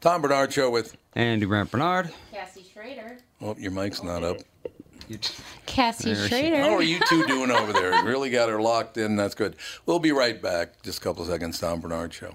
Tom Barnard Show with Andy Brant Bernard. Cassie Schrader. Oh, your mic's not up. Cassie There Schrader. How are you two doing over there? Really got her locked in. That's good. We'll be right back. Just a couple of seconds. Tom Barnard Show.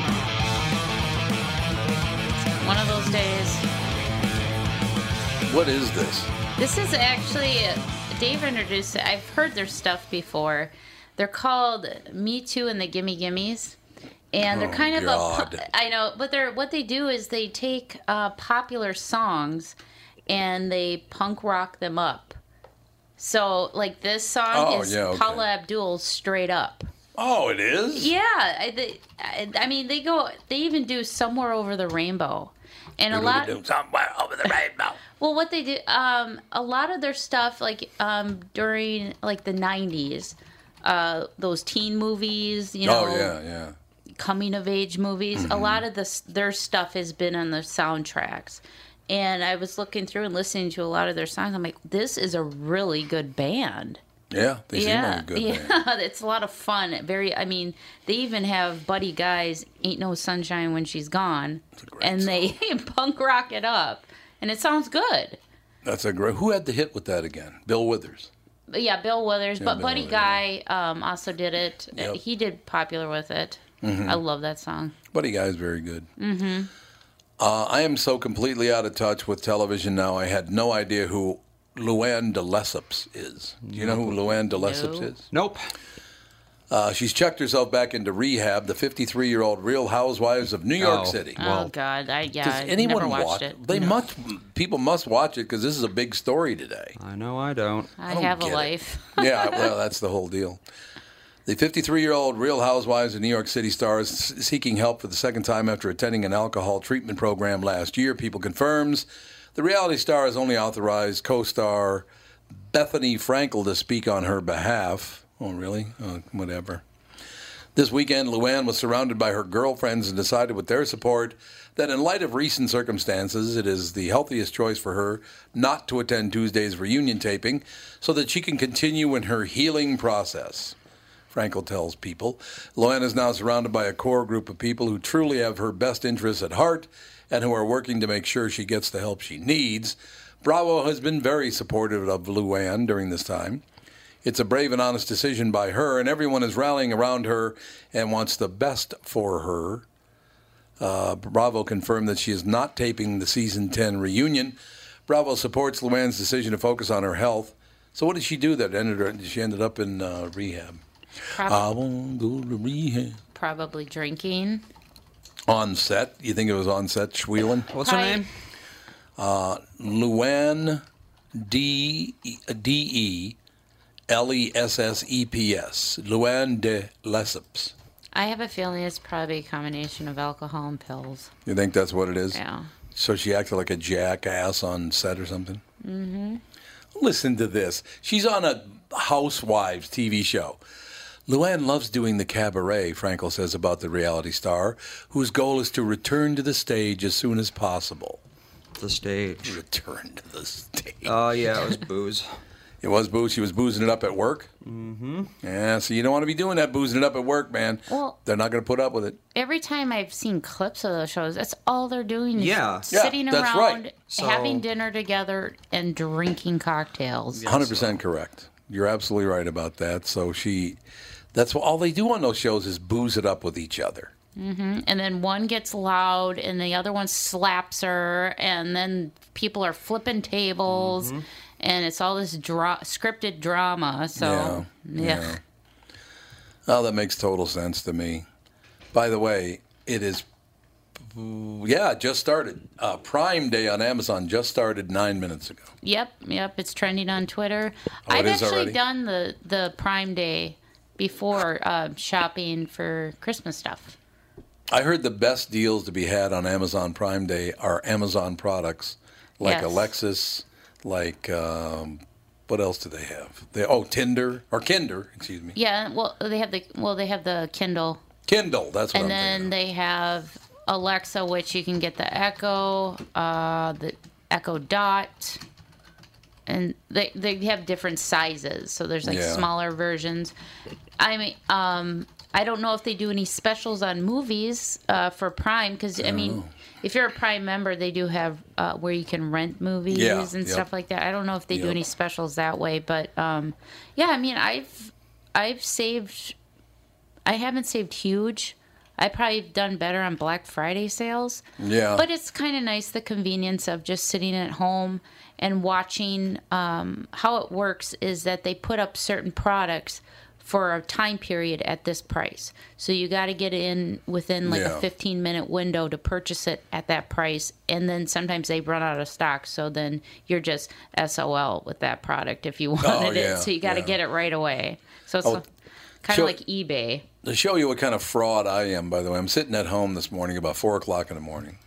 One of those days. What is this? This is actually Dave introduced it. I've heard their stuff before. They're called Me Too and the Gimme Gimmes. And they're Oh, kind of God. a I know, but they're what they do is they take uh, popular songs and they punk rock them up. So like this song Oh, is yeah, okay. Paula Abdul's Straight Up. Oh, it is? Yeah, I, they, I, I mean they go they even do Somewhere Over the Rainbow. And a lot do Somewhere over the rainbow. well, what they do, um, a lot of their stuff, like um, during like the '90s, uh, those teen movies, you know, oh, yeah, yeah. coming of age movies. Mm-hmm. A lot of this, their stuff has been on the soundtracks. And I was looking through and listening to a lot of their songs. I'm like, this is a really good band. Yeah, they seem yeah, like a good yeah, band. it's a lot of fun. Very, I mean, they even have Buddy Guys "Ain't No Sunshine When She's Gone," great and they punk rock it up, and it sounds good. That's a great. Who had the hit with that again? Bill Withers. Yeah, Bill Withers, but Bill Buddy Withers, Guy um, also did it. Uh, Yep. He did popular with it. I love that song. Buddy Guy's very good. Mm-hmm. Uh, I am so completely out of touch with television now. I had no idea who Luann de Lesseps is. Do you know who Luann de Lesseps No. is? Nope. Uh, she's checked herself back into rehab. The 53-year-old Real Housewives of New York Oh. City. oh Well, God, I yeah, Does I anyone never watched watch it. They No. must. People must watch it because this is a big story today. I know I don't. I, don't have a life. yeah, well, that's the whole deal. The 53 year old Real Housewives of New York City star is seeking help for the second time after attending an alcohol treatment program last year. People confirms the reality star has only authorized co star Bethenny Frankel to speak on her behalf. Oh, really? Oh, whatever. This weekend, Luann was surrounded by her girlfriends and decided, with their support, that in light of recent circumstances, it is the healthiest choice for her not to attend Tuesday's reunion taping so that she can continue in her healing process. Frankel tells people. Luann is now surrounded by a core group of people who truly have her best interests at heart and who are working to make sure she gets the help she needs. Bravo has been very supportive of Luann during this time. It's a brave and honest decision by her, and everyone is rallying around her and wants the best for her. Uh, Bravo confirmed that she is not taping the season 10 reunion. Bravo supports Luann's decision to focus on her health. So, what did she do that ended her? She ended up in uh, rehab. Prob- I won't go to rehab. probably drinking. On set, you think it was on set? Schwielen, What's her Hi. name? Luann D D E L E S S E P S. Luann de Lesseps. I have a feeling it's probably a combination of alcohol and pills. You think that's what it is? Yeah. So she acted like a jackass on set or something? Mm-hmm. Listen to this. She's on a Housewives TV show. Luann loves doing the cabaret, Frankel says about the reality star, whose goal is to return to the stage as soon as possible. The stage. Return to the stage. Oh yeah, it was booze. It was booze. She was boozing it up at work. Mm-hmm. Yeah, so you don't want to be doing that, boozing it up at work, man. Well- They're not going to put up with it. Every time I've seen clips of those shows, that's all they're doing. is Yeah. Yeah, sitting that's around, right. So- having dinner together, and drinking cocktails. Hundred percent correct. You're absolutely right about that. So she, that's what all they do on those shows is booze it up with each other. And then one gets loud, and the other one slaps her, and then people are flipping tables, Mm-hmm. and it's all this dra- scripted drama. So, Yeah, yeah. yeah. Oh, that makes total sense to me. By the way, it is, yeah, just started. Uh, Prime Day on Amazon just started nine minutes ago. Yep, yep, it's trending on Twitter. Oh, I've actually already? done the the Prime Day before uh, shopping for Christmas stuff. I heard the best deals to be had on Amazon Prime Day are Amazon products like Yes. Alexis, like um, what else do they have? They oh Tinder or Kinder, excuse me. Yeah, well, they have the well, they have the Kindle, Kindle. That's what and I'm then they have Alexa, which you can get the Echo, uh, the Echo Dot, and they they have different sizes. So there's like Yeah. smaller versions. I mean, um, I don't know if they do any specials on movies uh, for Prime because I mean, if you're a Prime member, they do have uh, where you can rent movies Yeah, and yep. stuff like that. I don't know if they do any specials that way, but um, yeah, I mean, I've I've saved. I haven't saved huge. I probably done better on Black Friday sales. Yeah. But it's kind of nice the convenience of just sitting at home and watching. Um, how it works is that they put up certain products for a time period at this price. So you got to get in within like Yeah. a 15 minute window to purchase it at that price. And then sometimes they run out of stock. So then you're just SOL with that product if you wanted Oh, yeah, it. So you got to yeah. get it right away. So it's Oh, kind of like eBay. to show you what kind of fraud I am, by the way, I'm sitting at home this morning about four o'clock in the morning,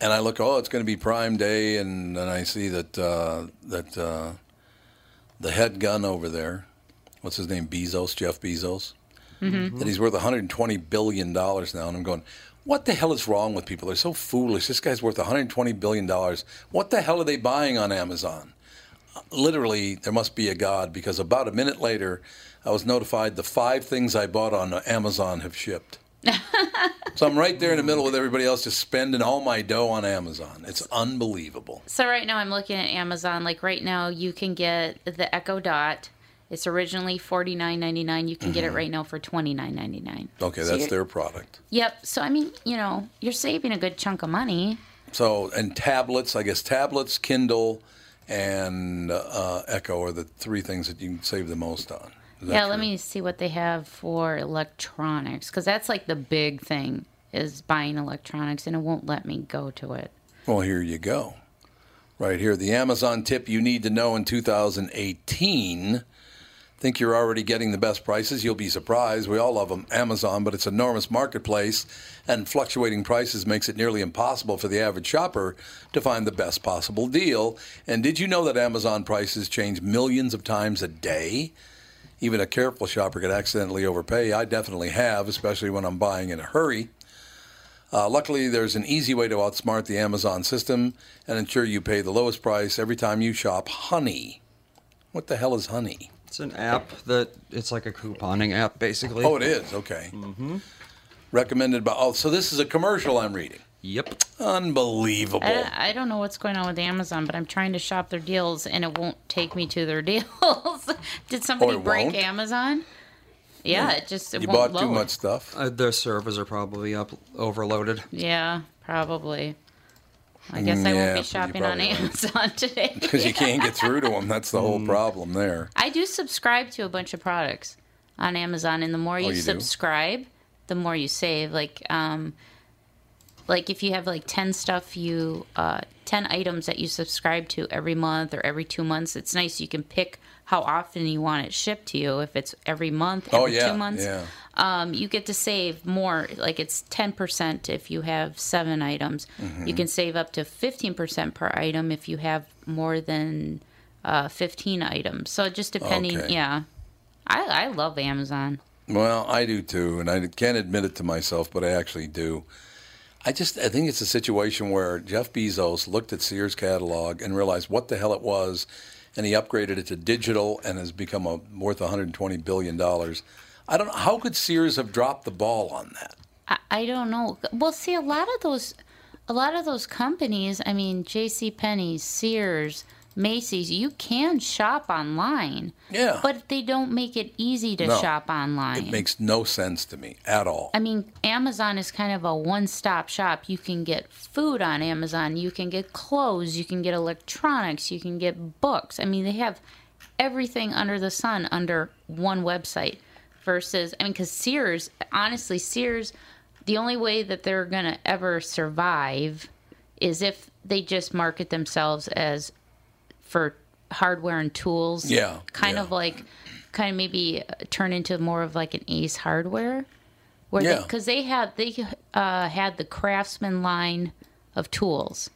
and I look, oh, it's going to be Prime Day, and then I see that uh, that uh, the head gun over there, what's his name, Bezos, Jeff Bezos, mm-hmm. that he's worth 120 billion dollars now, and I'm going. What the hell is wrong with people? They're so foolish. This guy's worth 120 billion dollars. What the hell are they buying on Amazon? literally there must be a god because about a minute later i was notified the five things i bought on amazon have shipped so i'm right there in the middle with everybody else just spending all my dough on amazon it's unbelievable So right now I'm looking at Amazon. Like right now you can get the Echo Dot. It's originally forty nine ninety nine. You can get it right now for twenty nine ninety nine. Okay, So that's their product. Yep. So I mean, you know, you're saving a good chunk of money. So, and tablets, I guess tablets, Kindle, and uh, Echo are the three things that you can save the most on. Yeah. Let me see what they have for electronics because that's like the big thing is buying electronics, and it won't let me go to it. Well, here you go. Right here, the Amazon tip you need to know in 2018. Think you're already getting the best prices? You'll be surprised. We all love them, Amazon, but it's an enormous marketplace, and fluctuating prices makes it nearly impossible for the average shopper to find the best possible deal. And did you know that Amazon prices change millions of times a day? Even a careful shopper could accidentally overpay. I definitely have, especially when I'm buying in a hurry. Uh, luckily, there's an easy way to outsmart the Amazon system and ensure you pay the lowest price every time you shop Honey. What the hell is Honey? It's an app that it's like a couponing app, basically. Oh, it is. Okay. Mm-hmm. Recommended by. Oh, so this is a commercial I'm reading. Yep. Unbelievable. I, I don't know what's going on with Amazon, but I'm trying to shop their deals and it won't take me to their deals. Did somebody Oh, break won't? Amazon? Yeah, it just it you won't bought too much stuff. Uh, their servers are probably up overloaded. Yeah, probably. I guess I Mm, Yeah, won't be shopping on probably won't. Amazon today. Because you can't get through to them. That's the whole problem there. I do subscribe to a bunch of products on Amazon, and the more you, Oh, you do? subscribe, the more you save. Like, um, like if you have like ten stuff you, uh, ten items that you subscribe to every month or every two months, it's nice. You can pick how often you want it shipped to you. If it's every month, every Oh, yeah. two months, Yeah. um, you get to save more. Like it's ten percent if you have seven items. Mm-hmm. You can save up to fifteen percent per item if you have more than uh, fifteen items. So just depending, Okay. yeah. I I love Amazon. Well, I do too, and I can't admit it to myself, but I actually do. I just I think it's a situation where Jeff Bezos looked at Sears catalog and realized what the hell it was, and he upgraded it to digital and has become a, worth 120 billion dollars. I don't know how could Sears have dropped the ball on that. I, I don't know. Well, see, a lot of those, a lot of those companies. I mean, J.C. Penney's, Sears, Macy's. You can shop online. Yeah. But they don't make it easy to No. shop online. It makes no sense to me at all. I mean, Amazon is kind of a one stop shop. You can get food on Amazon, you can get clothes, you can get electronics, you can get books. I mean, they have everything under the sun under one website versus, I mean, because Sears, honestly, Sears, the only way that they're going to ever survive is if they just market themselves as for hardware and tools. Yeah, Kind yeah. of like, kind of maybe turn into more of like an Ace Hardware where Yeah. because they, had they uh, had the Craftsman line of tools,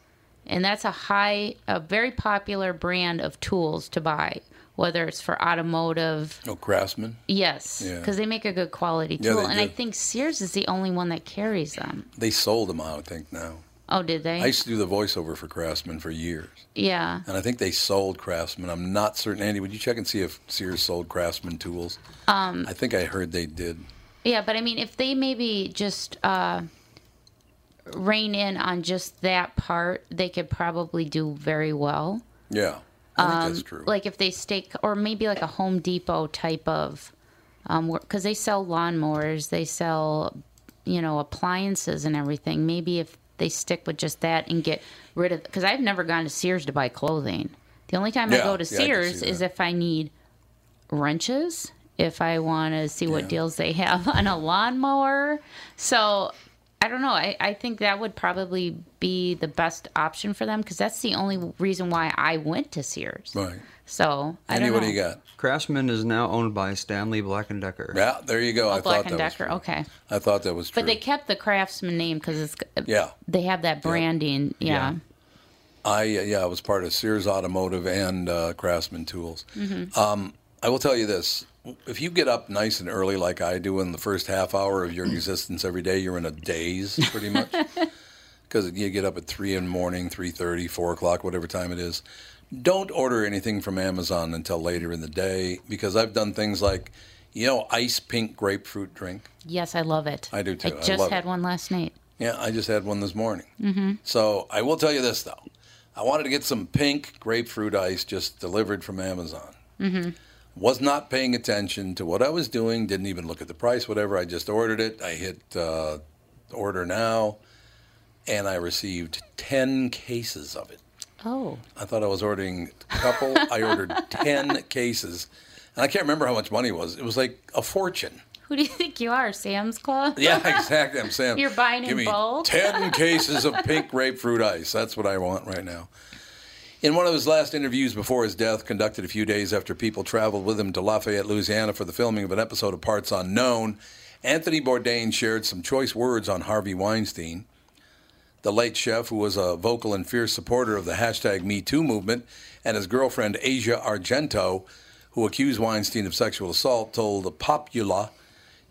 and that's a high, a very popular brand of tools to buy, whether it's for automotive. no Craftsman. Yes, Yeah. because they make a good quality Yeah, tool, they and I think Sears is the only one that carries them. They sold them out, I think now. Oh, did they? I used to do the voiceover for Craftsman for years, yeah. and I think they sold Craftsman. I'm not certain. Andy, would you check and see if Sears sold Craftsman tools? Um, I think I heard they did. Yeah, but I mean, if they maybe just uh, rein in on just that part, they could probably do very well. Yeah, I think that's true. Um, Like if they stay, or maybe like a Home Depot type of, um, because they sell lawnmowers, they sell, you know, appliances and everything. Maybe if they stick with just that and get rid of, because I've never gone to Sears to buy clothing. The only time I go to yeah, Sears is if I need wrenches, if I want to see what Yeah. deals they have on a lawnmower. So I don't know. I, I think that would probably be the best option for them because that's the only reason why I went to Sears. right. So I Andy, don't know. what do you got? Craftsman is now owned by Stanley Black and Decker. Yeah, there you go. I Oh, Black thought and that was Decker. true. Okay, I thought that was true. but they kept the Craftsman name because it's yeah, they have that branding. Yeah. I uh, yeah, I was part of Sears Automotive and uh, Craftsman Tools. Mm-hmm. Um, I will tell you this: if you get up nice and early, like I do, in the first half hour of your existence every day, you're in a daze pretty much. Because you get up at three in the morning, three thirty, four o'clock, whatever time it is. Don't order anything from Amazon until later in the day because I've done things like, you know, ice pink grapefruit drink. Yes, I love it. I do too. I I just love had it. one last night. Yeah, I just had one this morning. Mm-hmm. So I will tell you this though, I wanted to get some pink grapefruit ice just delivered from Amazon. Mm-hmm. Was not paying attention to what I was doing, didn't even look at the price, whatever. I just ordered it. I hit uh, order now, and I received 10 cases of it. Oh, I thought I was ordering a couple. I ordered 10 cases. And I can't remember how much money it was. It was like a fortune. who do you think you are, Sam's Club? Yeah, exactly. I'm saying You're buying give in me bulk? ten cases of pink grapefruit ice. That's what I want right now. In one of his last interviews before his death, conducted a few days after people traveled with him to Lafayette, Louisiana for the filming of an episode of Parts Unknown, Anthony Bourdain shared some choice words on Harvey Weinstein. The late chef, who was a vocal and fierce supporter of the hashtag MeToo movement, and his girlfriend Asia Argento, who accused Weinstein of sexual assault, told the Popula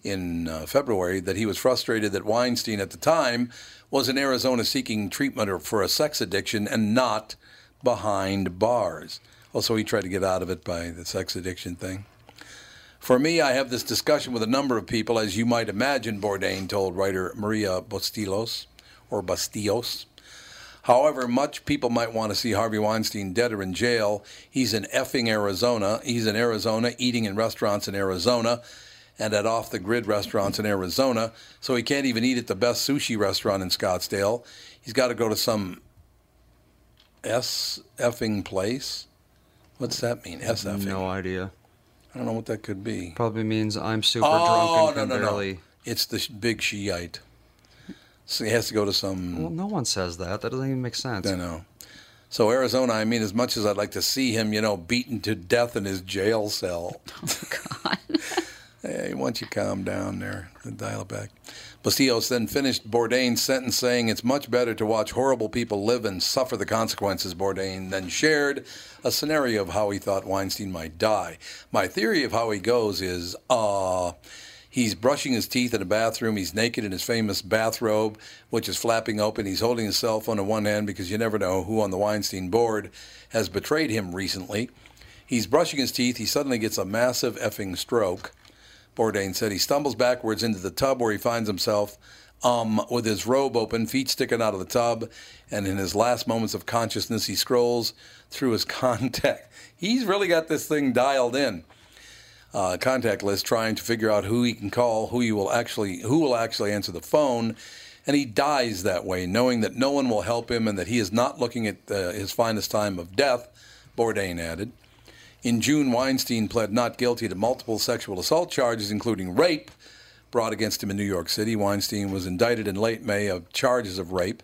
in uh, February that he was frustrated that Weinstein at the time was in Arizona seeking treatment for a sex addiction and not behind bars. Also, he tried to get out of it by the sex addiction thing. For me, I have this discussion with a number of people, as you might imagine, Bourdain told writer Maria Bastilos, or Bastillos. However much people might want to see Harvey Weinstein dead or in jail, he's in effing Arizona. He's in Arizona, eating in restaurants in Arizona and at off the grid restaurants in Arizona. So he can't even eat at the best sushi restaurant in Scottsdale. He's got to go to some S effing place. What's that mean? S effing. No idea. I don't know what that could be. Probably means I'm super Oh, drunk and oh, no, can no. barely. It's the big Shiite. So he has to go to some. Well, no one says that. That doesn't even make sense. I know. So Arizona, I mean, as much as I'd like to see him, you know, beaten to death in his jail cell. Oh God. Hey, once you calm down there, dial it back. Bastillos then finished Bourdain's sentence saying it's much better to watch horrible people live and suffer the consequences. Bourdain then shared a scenario of how he thought Weinstein might die. My theory of how he goes is, uh, He's brushing his teeth in a bathroom. He's naked in his famous bathrobe, which is flapping open. He's holding his cell phone in one hand because you never know who on the Weinstein board has betrayed him recently. He's brushing his teeth. He suddenly gets a massive effing stroke. Bourdain said he stumbles backwards into the tub where he finds himself um, with his robe open, feet sticking out of the tub, and in his last moments of consciousness, he scrolls through his contact. He's really got this thing dialed in. Uh, contact list, trying to figure out who he can call, who he will actually, who will actually answer the phone, and he dies that way, knowing that no one will help him and that he is not looking at uh, his finest time of death. Bourdain added. In June, Weinstein pled not guilty to multiple sexual assault charges, including rape, brought against him in New York City. Weinstein was indicted in late May of charges of rape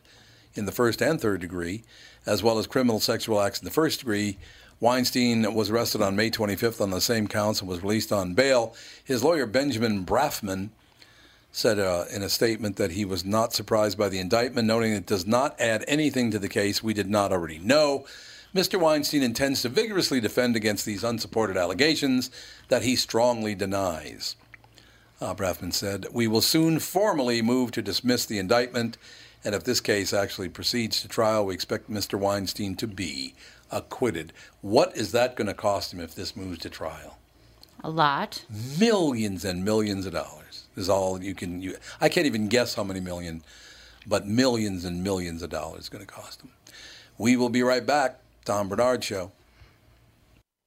in the first and third degree, as well as criminal sexual acts in the first degree. Weinstein was arrested on May 25th on the same counts and was released on bail. His lawyer, Benjamin Brafman, said uh, in a statement that he was not surprised by the indictment, noting it does not add anything to the case we did not already know. Mr. Weinstein intends to vigorously defend against these unsupported allegations that he strongly denies. Uh, Brafman said, We will soon formally move to dismiss the indictment, and if this case actually proceeds to trial, we expect Mr. Weinstein to be acquitted. What is that going to cost him if this moves to trial? A lot. Millions and millions of dollars is all you can. You, I can't even guess how many million, but millions and millions of dollars is going to cost him. We will be right back. Tom Barnard Show.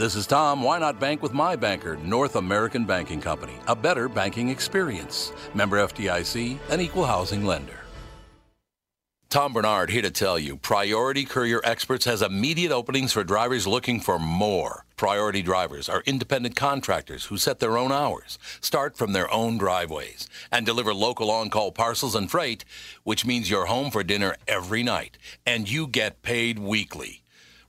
This is Tom. Why not bank with my banker, North American Banking Company? A better banking experience. Member FDIC, an equal housing lender. Tom Barnard here to tell you Priority Courier Experts has immediate openings for drivers looking for more. Priority drivers are independent contractors who set their own hours, start from their own driveways, and deliver local on call parcels and freight, which means you're home for dinner every night, and you get paid weekly.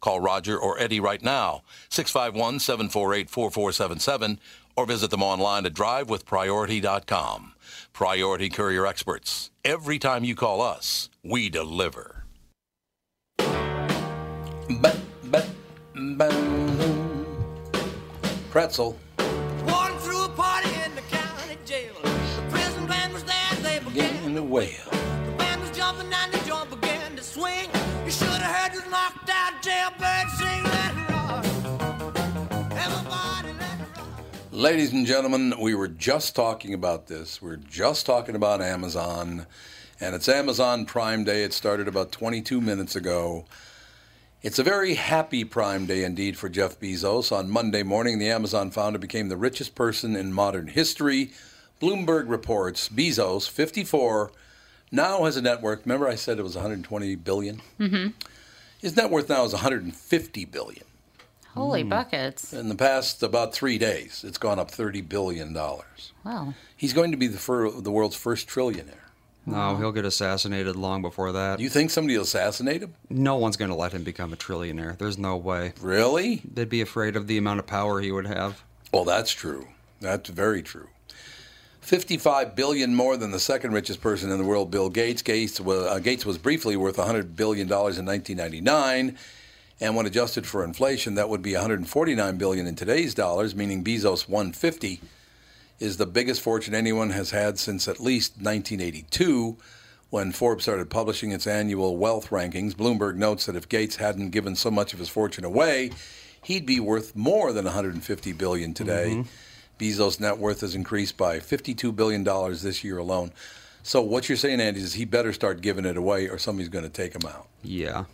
Call Roger or Eddie right now, 651 748 4477, or visit them online at drivewithpriority.com. Priority Courier Experts. Every time you call us, we deliver. But, but, Pretzel. Walking through a party in the county jail. The prison band was there they began. In the whale. The band was jumping and the joint began to swing. You should have heard this knocked Ladies and gentlemen, we were just talking about this. We are just talking about Amazon, and it's Amazon Prime Day. It started about 22 minutes ago. It's a very happy Prime Day indeed for Jeff Bezos. On Monday morning, the Amazon founder became the richest person in modern history. Bloomberg reports Bezos, 54, now has a net worth. Remember, I said it was 120 billion. Mm-hmm. His net worth now is 150 billion. Holy buckets. In the past about three days, it's gone up 30 billion dollars. Wow. He's going to be the, fir- the world's first trillionaire. No, he'll get assassinated long before that. You think somebody will assassinate him? no one's going to let him become a trillionaire. There's no way. Really? They'd be afraid of the amount of power he would have. Well, that's true. That's very true. 55 billion more than the second richest person in the world, Bill Gates. Gates was, uh, Gates was briefly worth 100 billion dollars in 1999, and when adjusted for inflation, that would be 149 billion in today's dollars, meaning Bezos 150 is the biggest fortune anyone has had since at least 1982 when Forbes started publishing its annual wealth rankings. Bloomberg notes that if Gates hadn't given so much of his fortune away, he'd be worth more than 150 billion today. Mm-hmm. Bezos' net worth has increased by 52 billion dollars this year alone. So what you're saying, Andy, is he better start giving it away, or somebody's going to take him out. Yeah.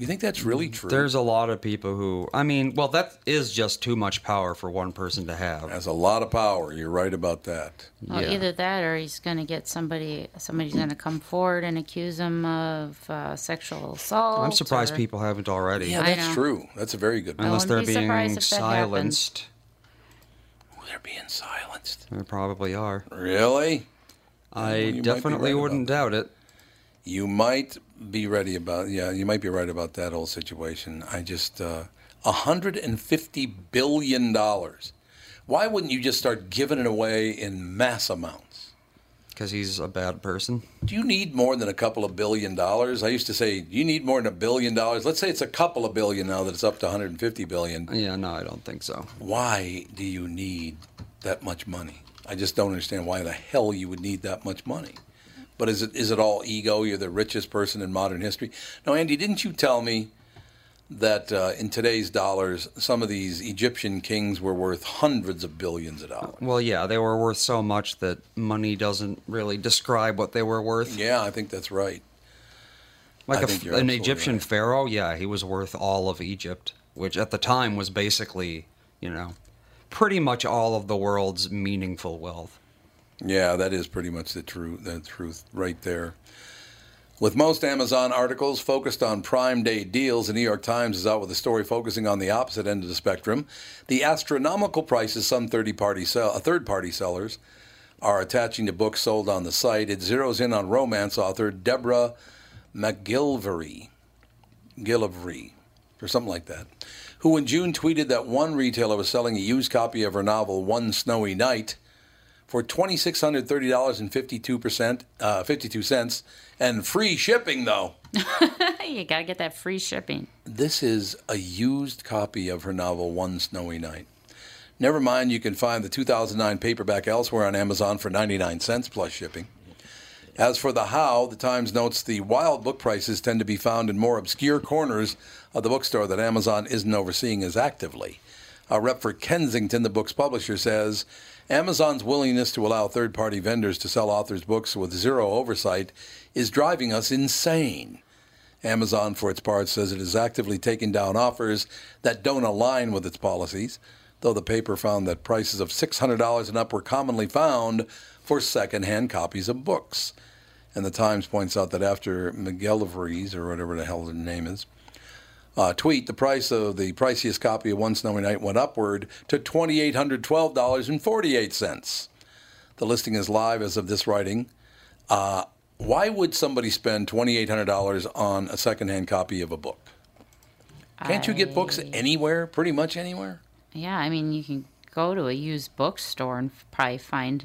You think that's really true? There's a lot of people who, I mean, well, that is just too much power for one person to have. That's a lot of power. You're right about that. Well, Yeah. either that or he's going to get somebody, somebody's going to come forward and accuse him of uh, sexual assault. I'm surprised or- people haven't already. Yeah, that's true. That's a very good point. Unless they're be being surprised if that happened. silenced. They're being silenced. They probably are. Really? I you definitely right wouldn't that. doubt it. You might be ready about yeah. You might be right about that whole situation. I just uh, 150 billion dollars. Why wouldn't you just start giving it away in mass amounts? Because he's a bad person. Do you need more than a couple of billion dollars? I used to say you need more than a billion dollars. Let's say it's a couple of billion now that it's up to 150 billion. Yeah, no, I don't think so. Why do you need that much money? I just don't understand why the hell you would need that much money. But is it is it all ego? You're the richest person in modern history. Now, Andy, didn't you tell me that uh, in today's dollars, some of these Egyptian kings were worth hundreds of billions of dollars? Well, yeah, they were worth so much that money doesn't really describe what they were worth. Yeah, I think that's right. Like a, an Egyptian right. pharaoh, yeah, he was worth all of Egypt, which at the time was basically, you know, pretty much all of the world's meaningful wealth. Yeah, that is pretty much the truth. The truth right there. With most Amazon articles focused on Prime Day deals, the New York Times is out with a story focusing on the opposite end of the spectrum. The astronomical prices some 30 party sell, uh, third sellers are attaching to books sold on the site. It zeroes in on romance author Deborah McGilvery, Gillivray, or something like that, who in June tweeted that one retailer was selling a used copy of her novel One Snowy Night for twenty six hundred thirty dollars and fifty two percent, uh, fifty two cents, and free shipping. Though you got to get that free shipping. this is a used copy of her novel One Snowy Night. Never mind, you can find the 2009 paperback elsewhere on Amazon for 99 cents plus shipping. As for the how, the Times notes the wild book prices tend to be found in more obscure corners of the bookstore that Amazon isn't overseeing as actively. A rep for Kensington, the book's publisher, says Amazon's willingness to allow third party vendors to sell authors' books with zero oversight is driving us insane. Amazon, for its part, says it is actively taking down offers that don't align with its policies. though the paper found that prices of $600 and up were commonly found for secondhand copies of books. And the Times points out that after McGillivrays, or whatever the hell the name is, uh, tweet, the price of the priciest copy of One Snowy Night went upward to $2,812.48. The listing is live as of this writing. Uh, why would somebody spend $2,800 on a secondhand copy of a book? Can't you get books anywhere, pretty much anywhere? Yeah, I mean, you can go to a used bookstore and probably find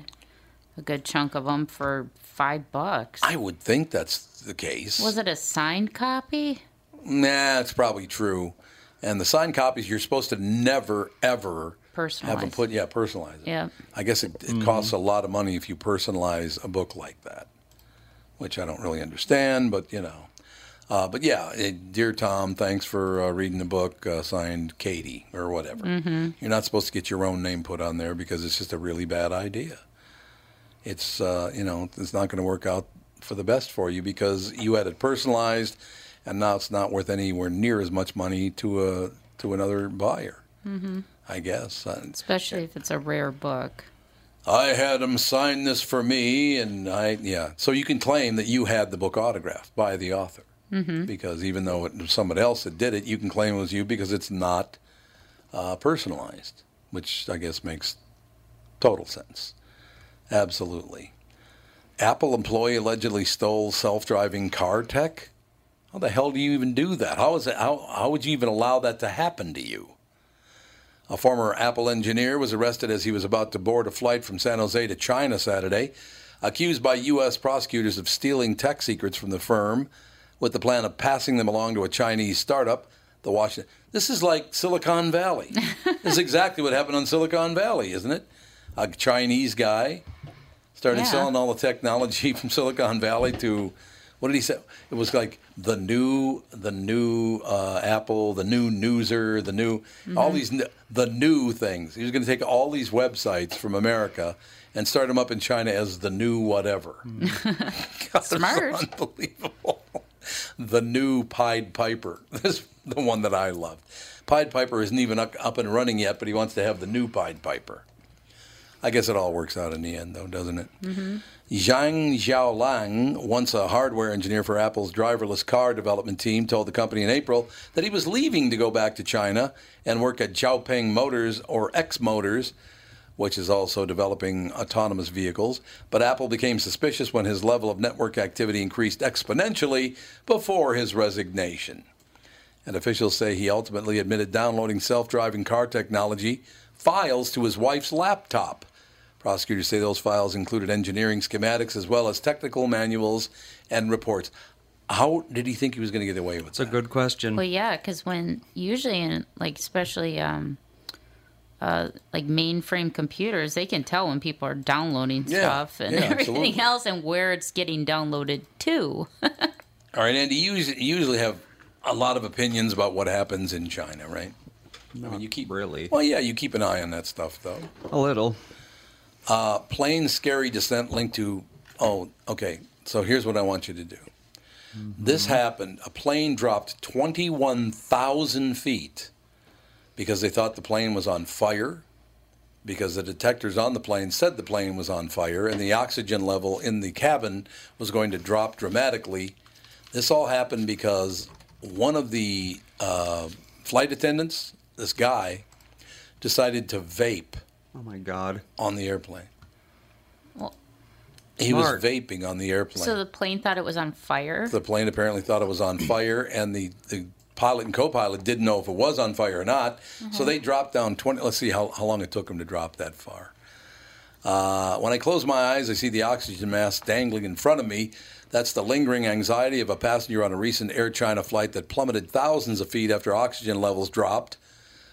a good chunk of them for five bucks. I would think that's the case. Was it a signed copy? Nah, it's probably true. And the signed copies, you're supposed to never, ever have them put, yeah, personalize it. Yeah. I guess it, it costs a lot of money if you personalize a book like that, which I don't really understand, but you know. Uh, but yeah, eh, dear Tom, thanks for uh, reading the book uh, signed Katie or whatever. Mm-hmm. You're not supposed to get your own name put on there because it's just a really bad idea. It's uh, you know it's not going to work out for the best for you because you had it personalized, and now it's not worth anywhere near as much money to a to another buyer. Mm-hmm. I guess. Especially if it's a rare book. I had him sign this for me, and I yeah. So you can claim that you had the book autographed by the author, mm-hmm. because even though it was somebody else that did it, you can claim it was you because it's not uh, personalized, which I guess makes total sense. Absolutely. Apple employee allegedly stole self-driving car tech. How the hell do you even do that? How is it? How how would you even allow that to happen to you? A former Apple engineer was arrested as he was about to board a flight from San Jose to China Saturday, accused by U.S. prosecutors of stealing tech secrets from the firm with the plan of passing them along to a Chinese startup. The Washington. This is like Silicon Valley. this is exactly what happened on Silicon Valley, isn't it? A Chinese guy started Yeah. selling all the technology from Silicon Valley to what did he say? It was like the new, the new uh, Apple, the new Newser, the new, all these, the new things. He was going to take all these websites from America and start them up in China as the new whatever. God, it's Smart. unbelievable. The new Pied Piper. This is the one that I loved. Pied Piper isn't even up, up and running yet, but he wants to have the new Pied Piper. I guess it all works out in the end, though, doesn't it? Mm-hmm. Zhang Xiaolang, once a hardware engineer for Apple's driverless car development team, told the company in April that he was leaving to go back to China and work at Xiaopeng Motors or X Motors, which is also developing autonomous vehicles. But Apple became suspicious when his level of network activity increased exponentially before his resignation. And officials say he ultimately admitted downloading self driving car technology files to his wife's laptop. Prosecutors say those files included engineering schematics as well as technical manuals and reports. How did he think he was going to get away with it? It's a good question. Well, yeah, because when usually in like especially um, uh, like mainframe computers, they can tell when people are downloading Yeah, stuff and yeah, everything absolutely. else and where it's getting downloaded to. All right, Andy, you usually, you usually have a lot of opinions about what happens in China, right? I mean, you keep really. Well, yeah, you keep an eye on that stuff, though. A little. Uh, plane scary descent linked to. Oh, okay. So here's what I want you to do. This happened. A plane dropped 21,000 feet because they thought the plane was on fire, because the detectors on the plane said the plane was on fire, and the oxygen level in the cabin was going to drop dramatically. This all happened because one of the uh, flight attendants, this guy, decided to vape Oh my God. on the airplane. Well- he was vaping on the airplane. so the plane thought it was on fire. the plane apparently thought it was on fire, and the, the pilot and co-pilot didn't know if it was on fire or not. So they dropped down 20. Let's see how, how long it took them to drop that far. Uh, when I close my eyes, I see the oxygen mask dangling in front of me. That's the lingering anxiety of a passenger on a recent Air China flight that plummeted thousands of feet after oxygen levels dropped.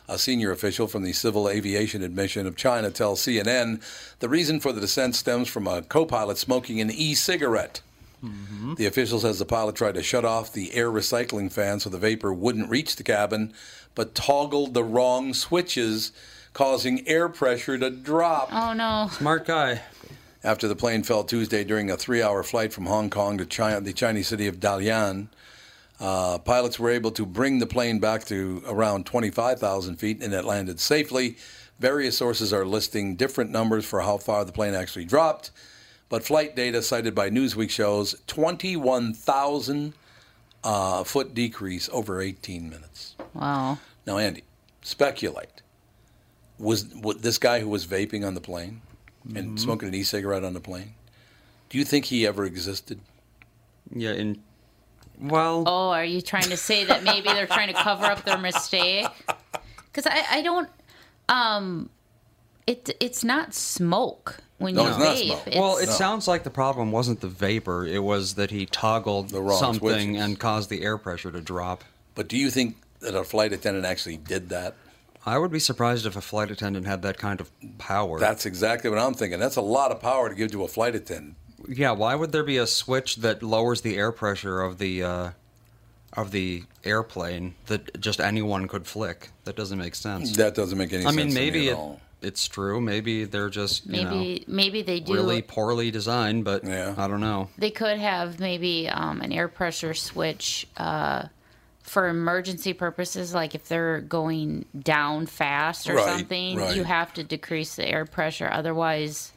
A senior official from the Civil Aviation Admission of China tells CNN the reason for the descent stems from a co pilot smoking an e cigarette. Mm-hmm. The official says the pilot tried to shut off the air recycling fan so the vapor wouldn't reach the cabin, but toggled the wrong switches, causing air pressure to drop. oh no! Smart guy. After the plane fell Tuesday during a three hour flight from Hong Kong to China, the Chinese city of Dalian, uh, pilots were able to bring the plane back to around 25,000 feet and it landed safely. Various sources are listing different numbers for how far the plane actually dropped, but flight data cited by Newsweek shows 21,000 uh, foot decrease over 18 minutes. Wow. Now, Andy, speculate. Was, was this guy who was vaping on the plane and smoking an e-cigarette on the plane? Do you think he ever existed? Yeah, in well, Oh, are you trying to say that maybe they're trying to cover up their mistake? Because I, I don't. Um, it it's not smoke when No, you it's not vape. smoke. It's, well, it sounds like the problem wasn't the vapor; it was that he toggled The wrong something switches. and caused the air pressure to drop. But do you think that a flight attendant actually did that? I would be surprised if a flight attendant had that kind of power. That's exactly what I'm thinking. That's a lot of power to give to a flight attendant. Yeah, why would there be a switch that lowers the air pressure of the uh, of the airplane that just anyone could flick? That doesn't make sense. That doesn't make any I sense. I mean, to maybe me at it, all. it's true. Maybe they're just you know, maybe maybe they do. really poorly designed, but Yeah. I don't know. They could have maybe um, an air pressure switch uh, for emergency purposes, like if they're going down fast or Right, something, right. you have to decrease the air pressure. Otherwise,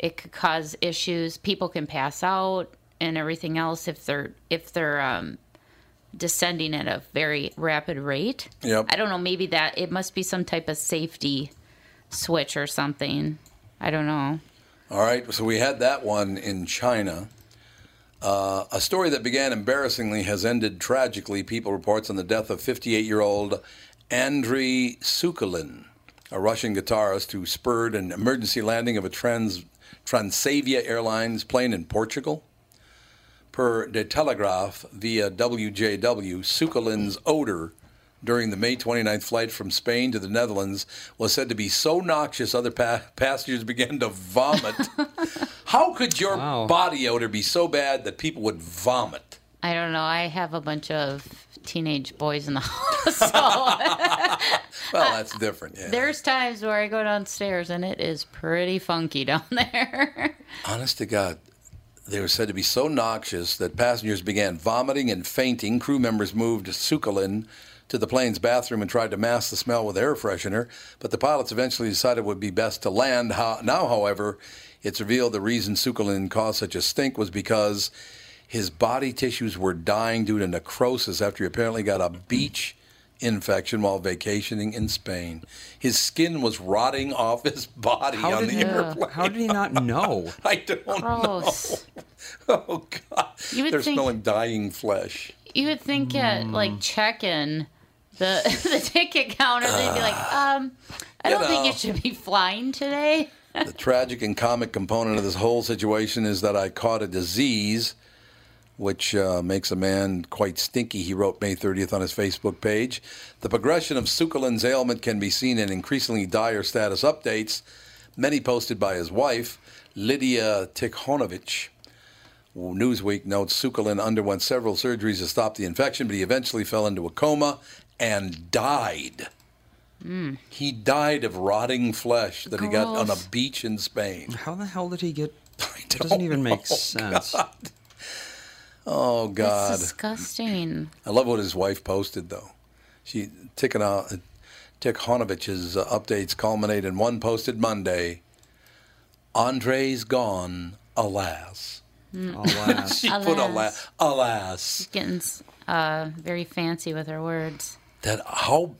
it could cause issues. People can pass out and everything else if they're if they're um, descending at a very rapid rate. Yep. I don't know. Maybe that it must be some type of safety switch or something. I don't know. All right, so we had that one in China. Uh, a story that began embarrassingly has ended tragically. People reports on the death of 58-year-old Andriy Sukhalin, a Russian guitarist who spurred an emergency landing of a Trans Transavia Airlines plane in Portugal. Per De Telegraaf via WJW, Sukhalin's odor during the May 29th flight from Spain to the Netherlands was said to be so noxious other pa- passengers began to vomit. How could your Wow. body odor be so bad that people would vomit? I don't know. I have a bunch of teenage boys in the house. So Well, that's different. Yeah. there's times where I go downstairs and it is pretty funky down there. Honest to God, they were said to be so noxious that passengers began vomiting and fainting. Crew members moved Sukhalin to the plane's bathroom and tried to mask the smell with air freshener, but the pilots eventually decided it would be best to land. Now, however, it's revealed the reason Sukhalin caused such a stink was because his body tissues were dying due to necrosis after he apparently got a beach infection while vacationing in Spain. His skin was rotting off his body How on did, the he, airplane. how did he not know? I don't Gross. know. Oh God! You would They're think- smelling dying flesh. You would think at like Mm. check-in, the the ticket counter, they'd be like, um, I You don't think you should be flying today. The tragic and comic component of this whole situation is that I caught a disease, which uh, makes a man quite stinky. He wrote May 30th on his Facebook page. The progression of Sukhalin's ailment can be seen in increasingly dire status updates, many posted by his wife, Lydia Tikhonovich. Newsweek notes Sukhalin underwent several surgeries to stop the infection, but he eventually fell into a coma and died. He died of rotting flesh that he got on a beach in Spain. How the hell did he get? I It doesn't even make know. sense. Oh That's God! disgusting. I love what his wife posted though. She Tikhon- Tikhonovich's uh, updates culminate in one posted Monday. Andre's gone, alas. Alas. She put Alas. alas. She's Getting uh, very fancy with her words. That how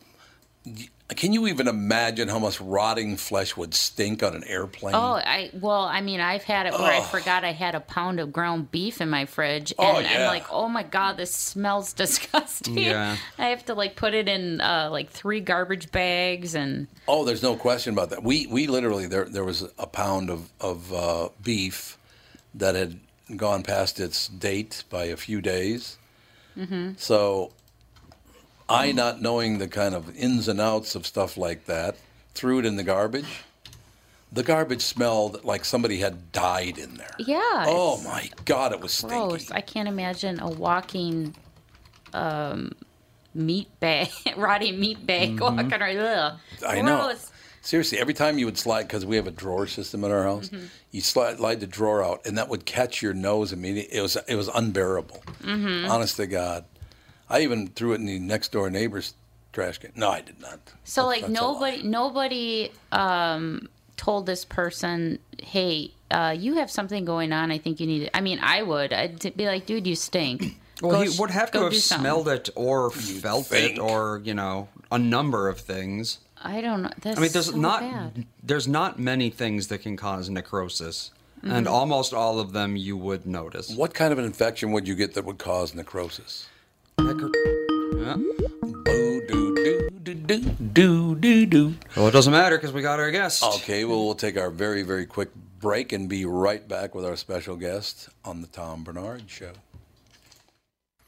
can you even imagine how much rotting flesh would stink on an airplane? Oh, I well, I mean, I've had it where I forgot I had a pound of ground beef in my fridge, and Oh, I'm like, oh my god, this smells disgusting. Yeah. I have to like put it in uh, like three garbage bags, and Oh, there's no question about that. We we literally there there was a pound of of uh, beef that had gone past its date by a few days. So I not knowing the kind of ins and outs of stuff like that threw it in the garbage. The garbage smelled like somebody had died in there. yeah. Oh my god, it was stinky. gross. I can't imagine a walking um, meat bag, rotting meat bag walking around. Ugh. Mm-hmm. I know. Seriously, every time you would slide, because we have a drawer system in our house, Mm-hmm. you slide, slide the drawer out, and that would catch your nose immediately. It was it was unbearable. Mm-hmm. Honest to God, I even threw it in the next door neighbor's trash can. No, I did not. So That's- like that's a lie. nobody nobody um told this person, "Hey, uh, you have something going on. I think you need it." I mean, I would. I'd be like, "Dude, you stink." Well, Go he would have to go have do something." smelled it or felt think. it or, you know, a number of things. I don't know. That's I mean, there's so not bad. there's not many things that can cause necrosis, Mm-hmm. and almost all of them you would notice. What kind of an infection would you get that would cause necrosis? Necro- yeah. Boo doo doo doo doo doo doo doo. Well, it doesn't matter because we got our guest. Okay, well, we'll take our very, very quick break and be right back with our special guest on the Tom Barnard Show.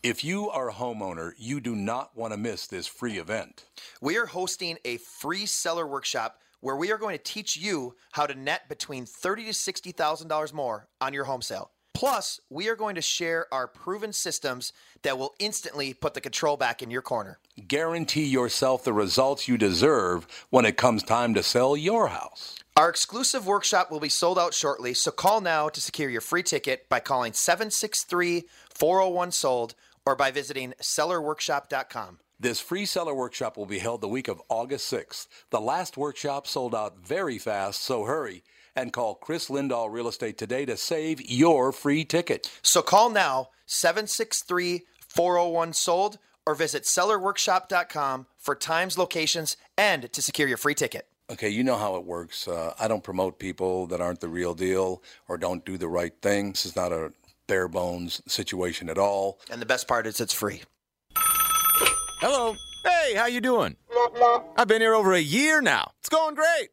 If you are a homeowner, you do not want to miss this free event. We are hosting a free seller workshop where we are going to teach you how to net between thirty to sixty thousand dollars more on your home sale. Plus, we are going to share our proven systems that will instantly put the control back in your corner. Guarantee yourself the results you deserve when it comes time to sell your house. Our exclusive workshop will be sold out shortly, so call now to secure your free ticket by calling 763 401 sold or by visiting sellerworkshop.com. This free seller workshop will be held the week of August 6th. The last workshop sold out very fast, so hurry and call Chris Lindahl Real Estate today to save your free ticket. So call now 763 401 sold or visit sellerworkshop.com for times, locations, and to secure your free ticket. Okay, you know how it works. Uh, I don't promote people that aren't the real deal or don't do the right thing. This is not a bare bones situation at all. And the best part is it's free. Hello. Hey, how you doing? I've been here over a year now. It's going great.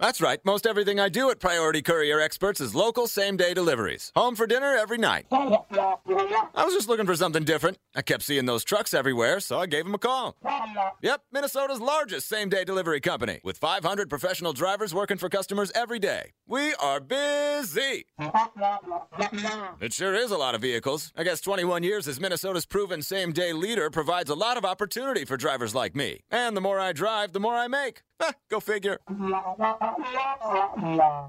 That's right. Most everything I do at Priority Courier Experts is local same-day deliveries. Home for dinner every night. I was just looking for something different. I kept seeing those trucks everywhere, so I gave them a call. Yep, Minnesota's largest same-day delivery company with 500 professional drivers working for customers every day. We are busy. It sure is a lot of vehicles. I guess 21 years as Minnesota's proven same day leader provides a lot of opportunity for drivers like me. And the more I drive, the more I make. Eh, go figure.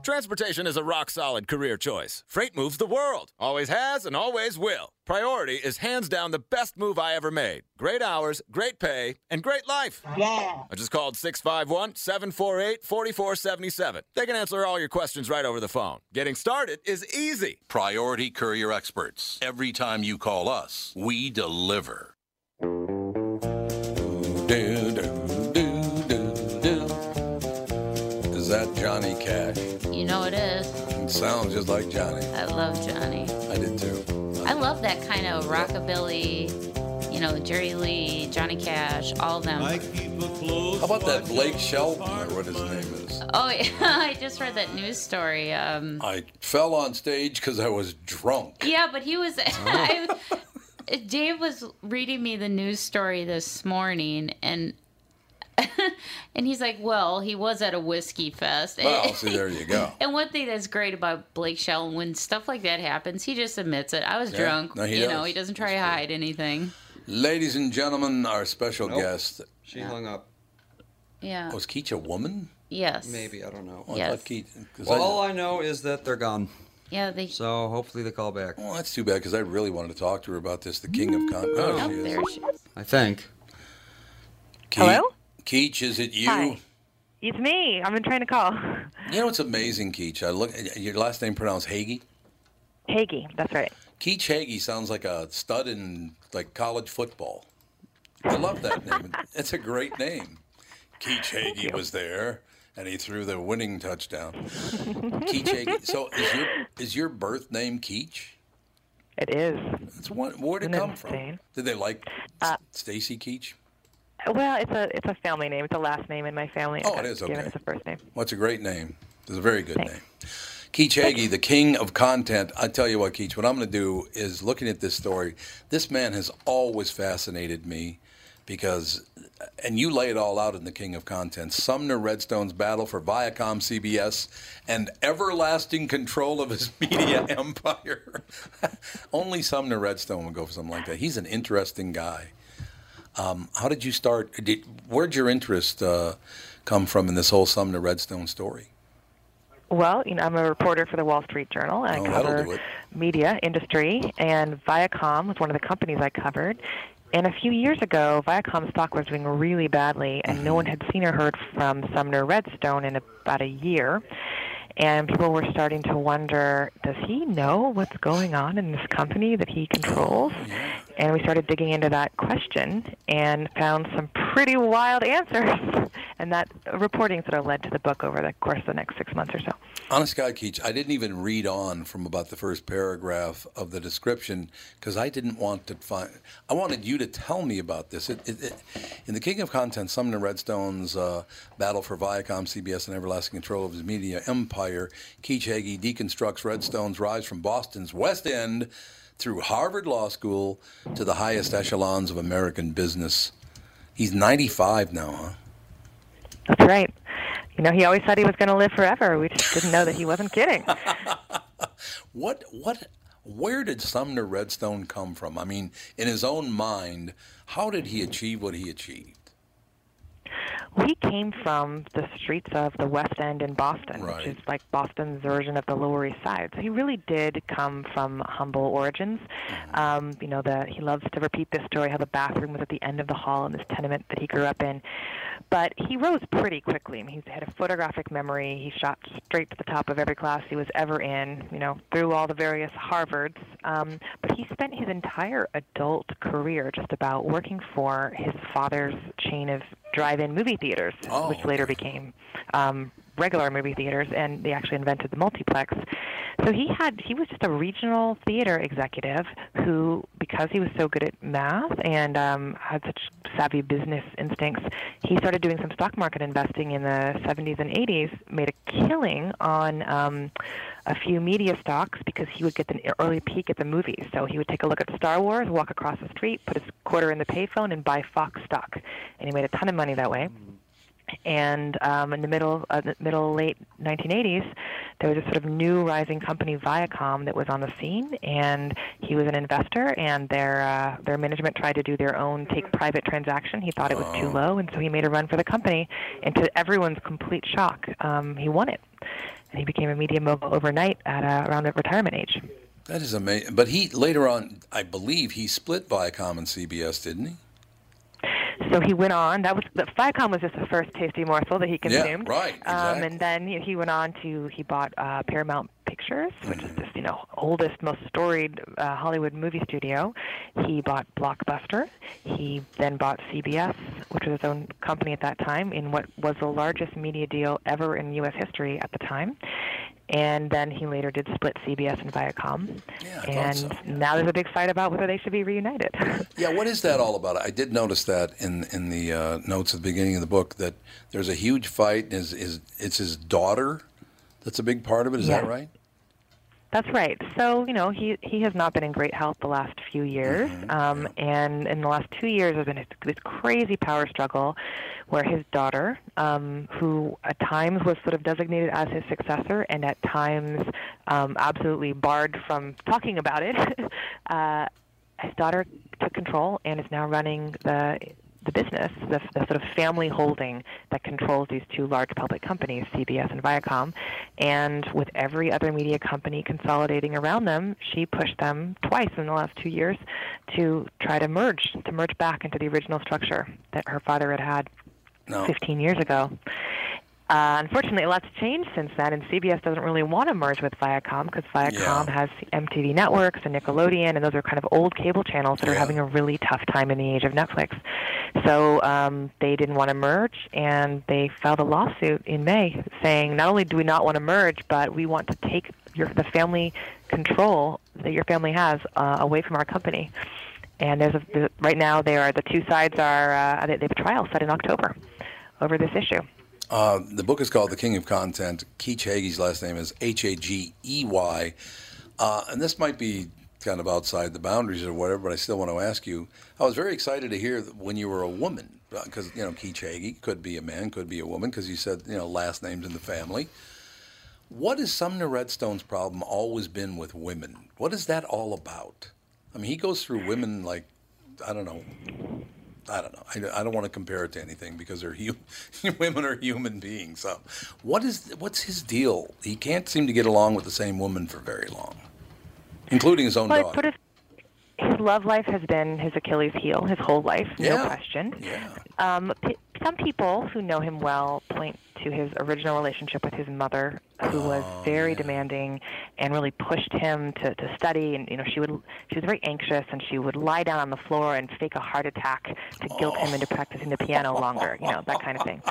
Transportation is a rock solid career choice. Freight moves the world, always has and always will. Priority is hands down the best move I ever made. Great hours, great pay, and great life. I just called 651 748 4477. They can answer all your questions right over the phone. Getting started is easy. Priority Courier Experts. Every time you call us, we deliver. Do, do, do, do, do. Is that Johnny Cash? You know it is. It sounds just like Johnny. I love Johnny. I did too. I love that kind of rockabilly. You know, Jerry Lee, Johnny Cash, all of them. How about that Blake Shelton, or what his name is? Oh, yeah, I just read that news story. Um, I fell on stage because I was drunk. yeah, but he was. I, Dave was reading me the news story this morning, and and he's like, "Well, he was at a whiskey fest." Well, see, there you go. And one thing that's great about Blake Shelton, when stuff like that happens, he just admits it. I was Yeah. drunk. No, he you does. know, he doesn't try to hide anything. Ladies and gentlemen, our special Nope. guest. She hung up. Yeah. Oh, was Keach a woman? Yes. Maybe, I don't know. Oh, I Yes. thought Keach. 'cause Well, I- all I know is that they're gone. Yeah. They. So hopefully they call back. well, that's too bad because I really wanted to talk to her about this. The king of con. Oh, Oh, she is. there she is. I think. Keach, Hello? Keach, is it you? Hi. It's me. I've been trying to call. You know what's amazing, Keach? I look. Your last name pronounced Hagey. Hagey, that's right. Keach Hagey sounds like a stud in like college football. I love that name. It's a great name. Keach Hagey was there, and he threw the winning touchdown. Keach So is your is your birth name Keach? It is. It's one. Where'd it Isn't come from? Did they like Uh, Stacy Keach? Well, it's a it's a family name. It's a last name in my family. Oh, it is, okay. as a first name. What's a great name? It's a very good Thanks. name. Keach Hagey, the king of content. I tell you what, Keach, what I'm going to do is looking at this story. This man has always fascinated me because, and you lay it all out in the king of content. Sumner Redstone's battle for Viacom CBS and everlasting control of his media empire. Only Sumner Redstone would go for something like that. He's an interesting guy. Um, how did you start? Did, where'd your interest uh, come from in this whole Sumner Redstone story? Well, you know, I'm a reporter for the Wall Street Journal. and Oh, I do cover media industry, and Viacom was one of the companies I covered. And a few years ago, Viacom stock was doing really badly, and no one mm-hmm. had seen or heard from Sumner Redstone in about a year. And people were starting to wonder, does he know what's going on in this company that he controls? Mm-hmm. And we started digging into that question and found some pretty wild answers. And that reporting sort of led to the book over the course of the next six months or so. Honest God, Keach, I didn't even read on from about the first paragraph of the description because I didn't want to find. I wanted you to tell me about this. It, it, it, in the King of Content, Sumner Redstone's uh, battle for Viacom, CBS, and everlasting control of his media empire, Keach Hagey deconstructs Redstone's rise from Boston's West End through Harvard Law School to the highest echelons of American business. He's 95 now, huh? That's right. You know, he always thought he was going to live forever. We just didn't know that he wasn't kidding. What what where did Sumner Redstone come from? I mean, in his own mind, how did he achieve what he achieved? He came from the streets of the West End in Boston, Right. which is like Boston's version of the Lower East Side. So he really did come from humble origins. Um, you know, the he loves to repeat this story how the bathroom was at the end of the hall in this tenement that he grew up in. But he rose pretty quickly. I mean, he had a photographic memory. He shot straight to the top of every class he was ever in. You know, through all the various Harvards. Um, but he spent his entire adult career just about working for his father's chain of drive-in movie theaters, Oh, which later became um, regular movie theaters, and they actually invented the multiplex. So he had he was just a regional theater executive who, because he was so good at math and um, had such savvy business instincts, he started doing some stock market investing in the 70s and 80s. Made a killing on. Um, a few media stocks because he would get an early peek at the movies. So he would take a look at Star Wars, walk across the street, put his quarter in the payphone, and buy Fox stock. And he made a ton of money that way. And um, in the middle, uh, the middle late 1980s, there was a sort of new rising company, Viacom, that was on the scene, and he was an investor. And their uh, their management tried to do their own take private transaction. He thought it was too low, and so he made a run for the company. And to everyone's complete shock, um, he won it, and he became a media mogul overnight at uh, around retirement age. That is amazing. But he later on, I believe, he split Viacom and CBS, didn't he? So he went on. That was the Viacom was just the first tasty morsel that he consumed. Yeah, right, Um, exactly. and then he, he went on to he bought uh, Paramount Pictures, which Mm-hmm. is this you know oldest, most storied uh, Hollywood movie studio. He bought Blockbuster. He then bought CBS, which was his own company at that time, in what was the largest media deal ever in U.S. history at the time. And then he later did split CBS and Viacom. Yeah, and so. now there's a big fight about whether they should be reunited. Yeah, what is that all about? I did notice that in in the uh, notes at the beginning of the book that there's a huge fight. Is is it's his daughter that's a big part of it? Is that right? That's right. So you know he he has not been in great health the last few years, um, and in the last two years there's been this- this crazy power struggle, where his daughter, um, who at times was sort of designated as his successor, and at times um, absolutely barred from talking about it, uh, his daughter took control and is now running the the business, the, the sort of family holding that controls these two large public companies, CBS and Viacom. And with every other media company consolidating around them, she pushed them twice in the last two years to try to merge, to merge back into the original structure that her father had had No. 15 years ago. Uh, unfortunately, a lot's changed since then, and CBS doesn't really want to merge with Viacom because Viacom Yeah. has MTV Networks and Nickelodeon, and those are kind of old cable channels that are having a really tough time in the age of Netflix. So um, they didn't want to merge, and they filed a lawsuit in May saying not only do we not want to merge, but we want to take your, the family control that your family has uh, away from our company. And there's a, the- right now, they are the two sides are uh, they, they have a trial set in October over this issue. Uh, the book is called The King of Content. Keach Hagey's last name is H A G E Y. Uh, and this might be kind of outside the boundaries or whatever, but I still want to ask you. I was very excited to hear when you were a woman, because, you know, Keach Hagey could be a man, could be a woman, because you said, you know, last names in the family. What has Sumner Redstone's problem always been with women? What is that all about? I mean, he goes through women like, I don't know. I don't know. I, I don't want to compare it to anything because they're hum- women are human beings. So, what is what's his deal? He can't seem to get along with the same woman for very long, including his own Well, daughter. His love life has been his Achilles heel his whole life, Yeah. no question. Yeah. Um, p- some people who know him well point to his original relationship with his mother, who was Oh, very demanding and really pushed him to, to study. And you know, she would she was very anxious, and she would lie down on the floor and fake a heart attack to guilt him into practicing the piano longer. You know, that kind of thing.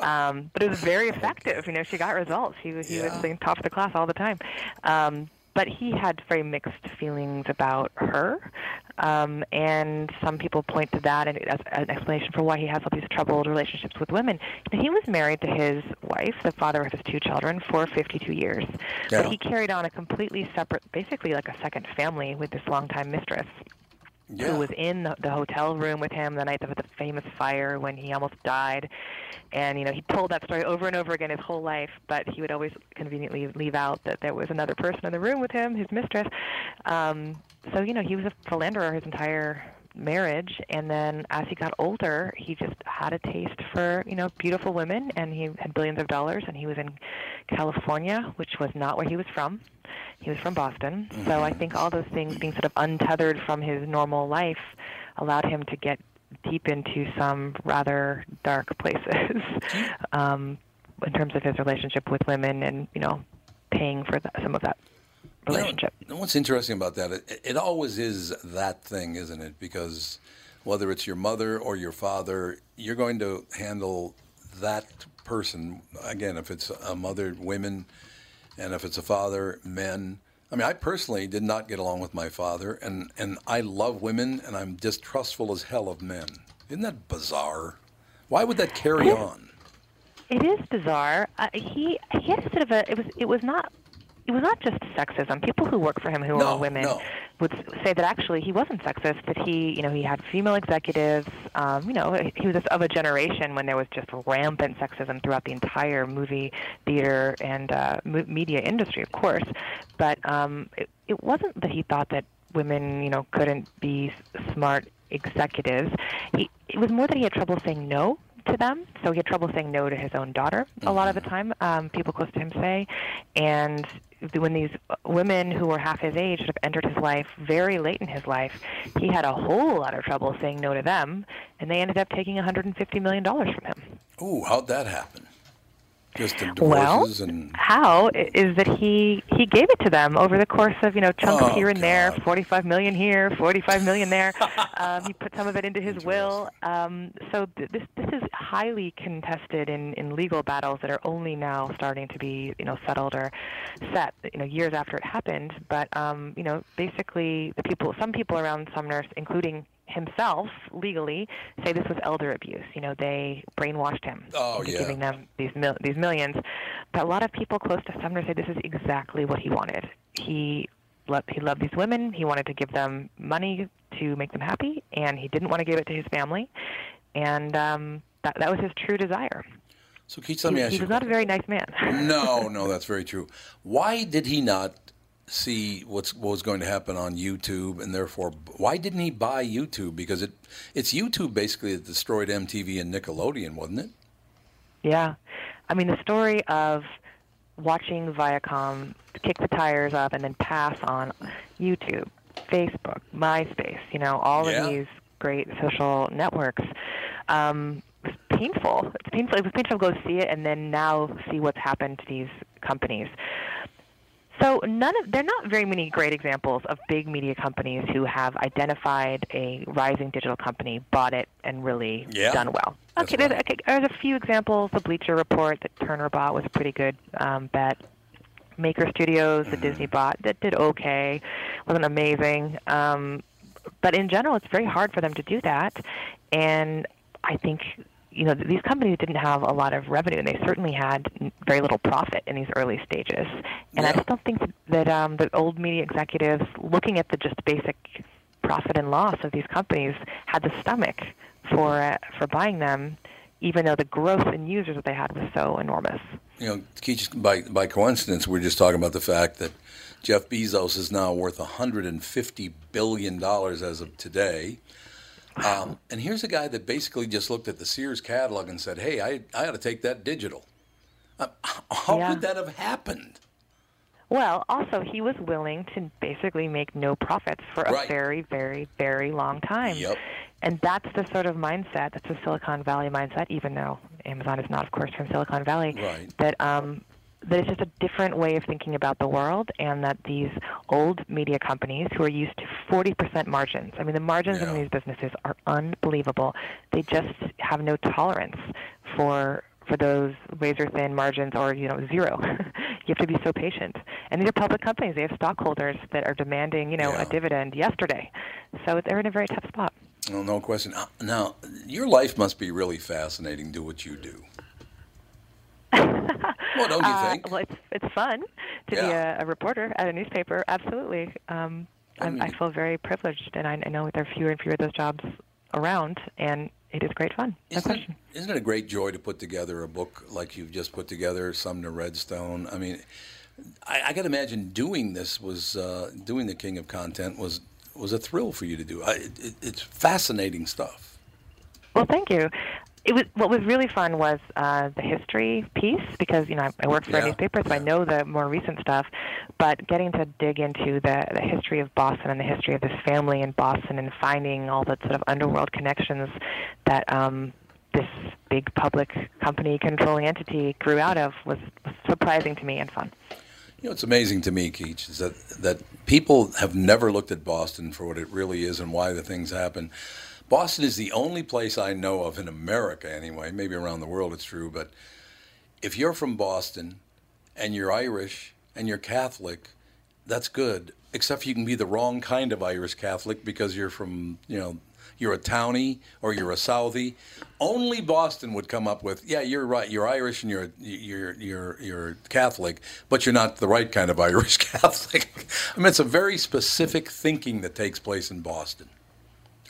Um, but it was very effective. You know, she got results. He was he was Yeah. being top of the class all the time. Um, but he had very mixed feelings about her, um, and some people point to that as an explanation for why he has all these troubled relationships with women. He was married to his wife, the father of his two children, for 52 years, Yeah. but he carried on a completely separate, basically like a second family with this longtime mistress Yeah. who was in the, the hotel room with him the night of the famous fire when he almost died. And you know, he told that story over and over again his whole life, but he would always conveniently leave out that there was another person in the room with him, his mistress. Um, so you know, he was a philanderer his entire marriage and then as he got older he just had a taste for you know beautiful women and he had billions of dollars and he was in california which was not where he was from. He was from Boston. So I think all those things being sort of untethered from his normal life allowed him to get deep into some rather dark places um, in terms of his relationship with women and, you know, paying for that, some of that You know, relationship. what's interesting about that, it, it always is that thing, isn't it? Because whether it's your mother or your father, you're going to handle that person, again, if it's a mother, women, and if it's a father, men. I mean, I personally did not get along with my father, and, and I love women, and I'm distrustful as hell of men. Isn't that bizarre? Why would that carry on? It is bizarre. Uh, he he had a sort of a it was it was not it was not just sexism. People who work for him who No, are women no. would say that actually he wasn't sexist. That he you know he had female executives. Um, you know he was of a generation when there was just rampant sexism throughout the entire movie theater and uh, media industry, of course. But um, it, it wasn't that he thought that women you know couldn't be s- smart executives. He it was more that he had trouble saying no to them. So he had trouble saying no to his own daughter a lot of the time, um, people close to him say. And when these women who were half his age sort of entered his life very late in his life, he had a whole lot of trouble saying no to them. And they ended up taking $150 million from him. Ooh, how'd that happen? Just Well, and How is that he he gave it to them over the course of you know chunks Oh, here and there, forty five million here, forty five million there. um, he put some of it into his will. Um, so th- this this is highly contested in in legal battles that are only now starting to be you know settled or set you know years after it happened. But um, you know basically the people some people around Sumner, including himself legally say this was elder abuse you know they brainwashed him Oh, into yeah. giving them these mil- these millions. But a lot of people close to Sumner say this is exactly what he wanted. He loved, he loved these women. He wanted to give them money to make them happy, and he didn't want to give it to his family. And um, that that was his true desire. So, Keith, let me he, ask he you. was not a very nice man. no, no, that's very true. Why did he not see what's what was going to happen on YouTube, and therefore, why didn't he buy YouTube? Because it it's YouTube basically that destroyed MTV and Nickelodeon, wasn't it? Yeah. I mean, the story of watching Viacom kick the tires up and then pass on YouTube, Facebook, MySpace, you know, all Yeah. of these great social networks. Um, it's painful. It's painful. It was painful to go see it and then now see what's happened to these companies. So none of there are not very many great examples of big media companies who have identified a rising digital company, bought it, and really Yeah. done well. Okay, there's, okay, there's a few examples. The Bleacher Report that Turner bought was a pretty good um, bet. Maker Studios that Disney bought that did okay, wasn't amazing. Um, but in general, it's very hard for them to do that. And I think you know these companies didn't have a lot of revenue, and they certainly had very little profit in these early stages. And I Yeah. just don't think that, that um, the old media executives, looking at the just basic profit and loss of these companies, had the stomach for uh, for buying them, even though the growth in users that they had was so enormous. You know, Keith, by by coincidence, we're just talking about the fact that Jeff Bezos is now worth 150 billion dollars as of today. Um, and here's a guy that basically just looked at the Sears catalog and said, "Hey, I I ought to take that digital." Uh, how Yeah. could that have happened? Well, also he was willing to basically make no profits for a Right. very, very, very long time. Yep. And that's the sort of mindset. That's a Silicon Valley mindset. Even though Amazon is not, of course, from Silicon Valley. Right. That um, that it's just a different way of thinking about the world, and that these old media companies who are used to 40% margins. I mean, the margins Yeah. in these businesses are unbelievable. They just have no tolerance for for those razor thin margins or you know zero. you have to be so patient. And these are public companies. They have stockholders that are demanding you know Yeah. a dividend yesterday. So they're in a very tough spot. Well, no question. Uh, Now, your life must be really fascinating. Do what you do. well, don't you Uh, think? well, it's it's fun to be a, a reporter at a newspaper. Absolutely. Um, I I'm, I feel very privileged, and I, I know there are fewer and fewer of those jobs around, and it is great fun. No Isn't it, isn't it a great joy to put together a book like you've just put together, to Redstone? I mean, I, I got to imagine doing this was uh, doing the King of Content was was a thrill for you to do. I, it, it's fascinating stuff. Well, thank you. It was what was really fun was uh, the history piece because you know I, I work for Yeah, a newspaper, so I know the more recent stuff. But getting to dig into the the history of Boston and the history of this family in Boston and finding all the sort of underworld connections that um, this big public company controlling entity grew out of was, was surprising to me and fun. You know, it's amazing to me, Keach, is that that people have never looked at Boston for what it really is and why the things happen. Boston is the only place I know of in America, anyway. Maybe around the world it's true, but if you're from Boston and you're Irish and you're Catholic, that's good. Except you can be the wrong kind of Irish Catholic because you're from, you know, you're a townie or you're a Southie. Only Boston would come up with, yeah, you're right. You're Irish and you're you're you're you're Catholic, but you're not the right kind of Irish Catholic. I mean, it's a very specific thinking that takes place in Boston.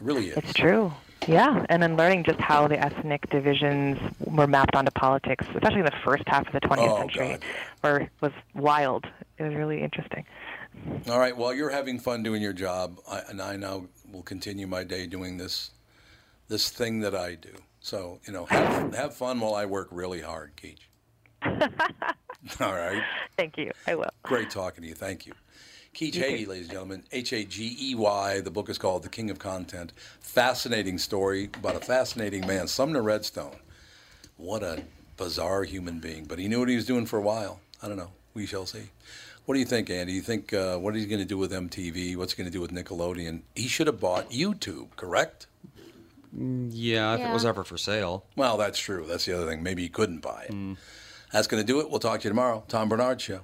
It really is. It's true. Yeah, and then learning just how the ethnic divisions were mapped onto politics, especially in the first half of the 20th Oh, century, God. were was wild. It was really interesting. All right. Well, you're having fun doing your job, I, and I now will continue my day doing this this thing that I do. So you know, have, have fun while I work really hard, Keach. All right. Thank you. I will. Great talking to you. Thank you. Keach You Hagey, ladies and gentlemen, H A G E Y. The book is called The King of Content. Fascinating story about a fascinating man, Sumner Redstone. What a bizarre human being, but he knew what he was doing for a while. I don't know. We shall see. What do you think, Andy? You think uh, what is he going to do with MTV? What's he going to do with Nickelodeon? He should have bought YouTube, correct? Yeah, if it was ever for sale. Well, that's true. That's the other thing. Maybe he couldn't buy it. That's going to do it. We'll talk to you tomorrow. Tom Barnard Show.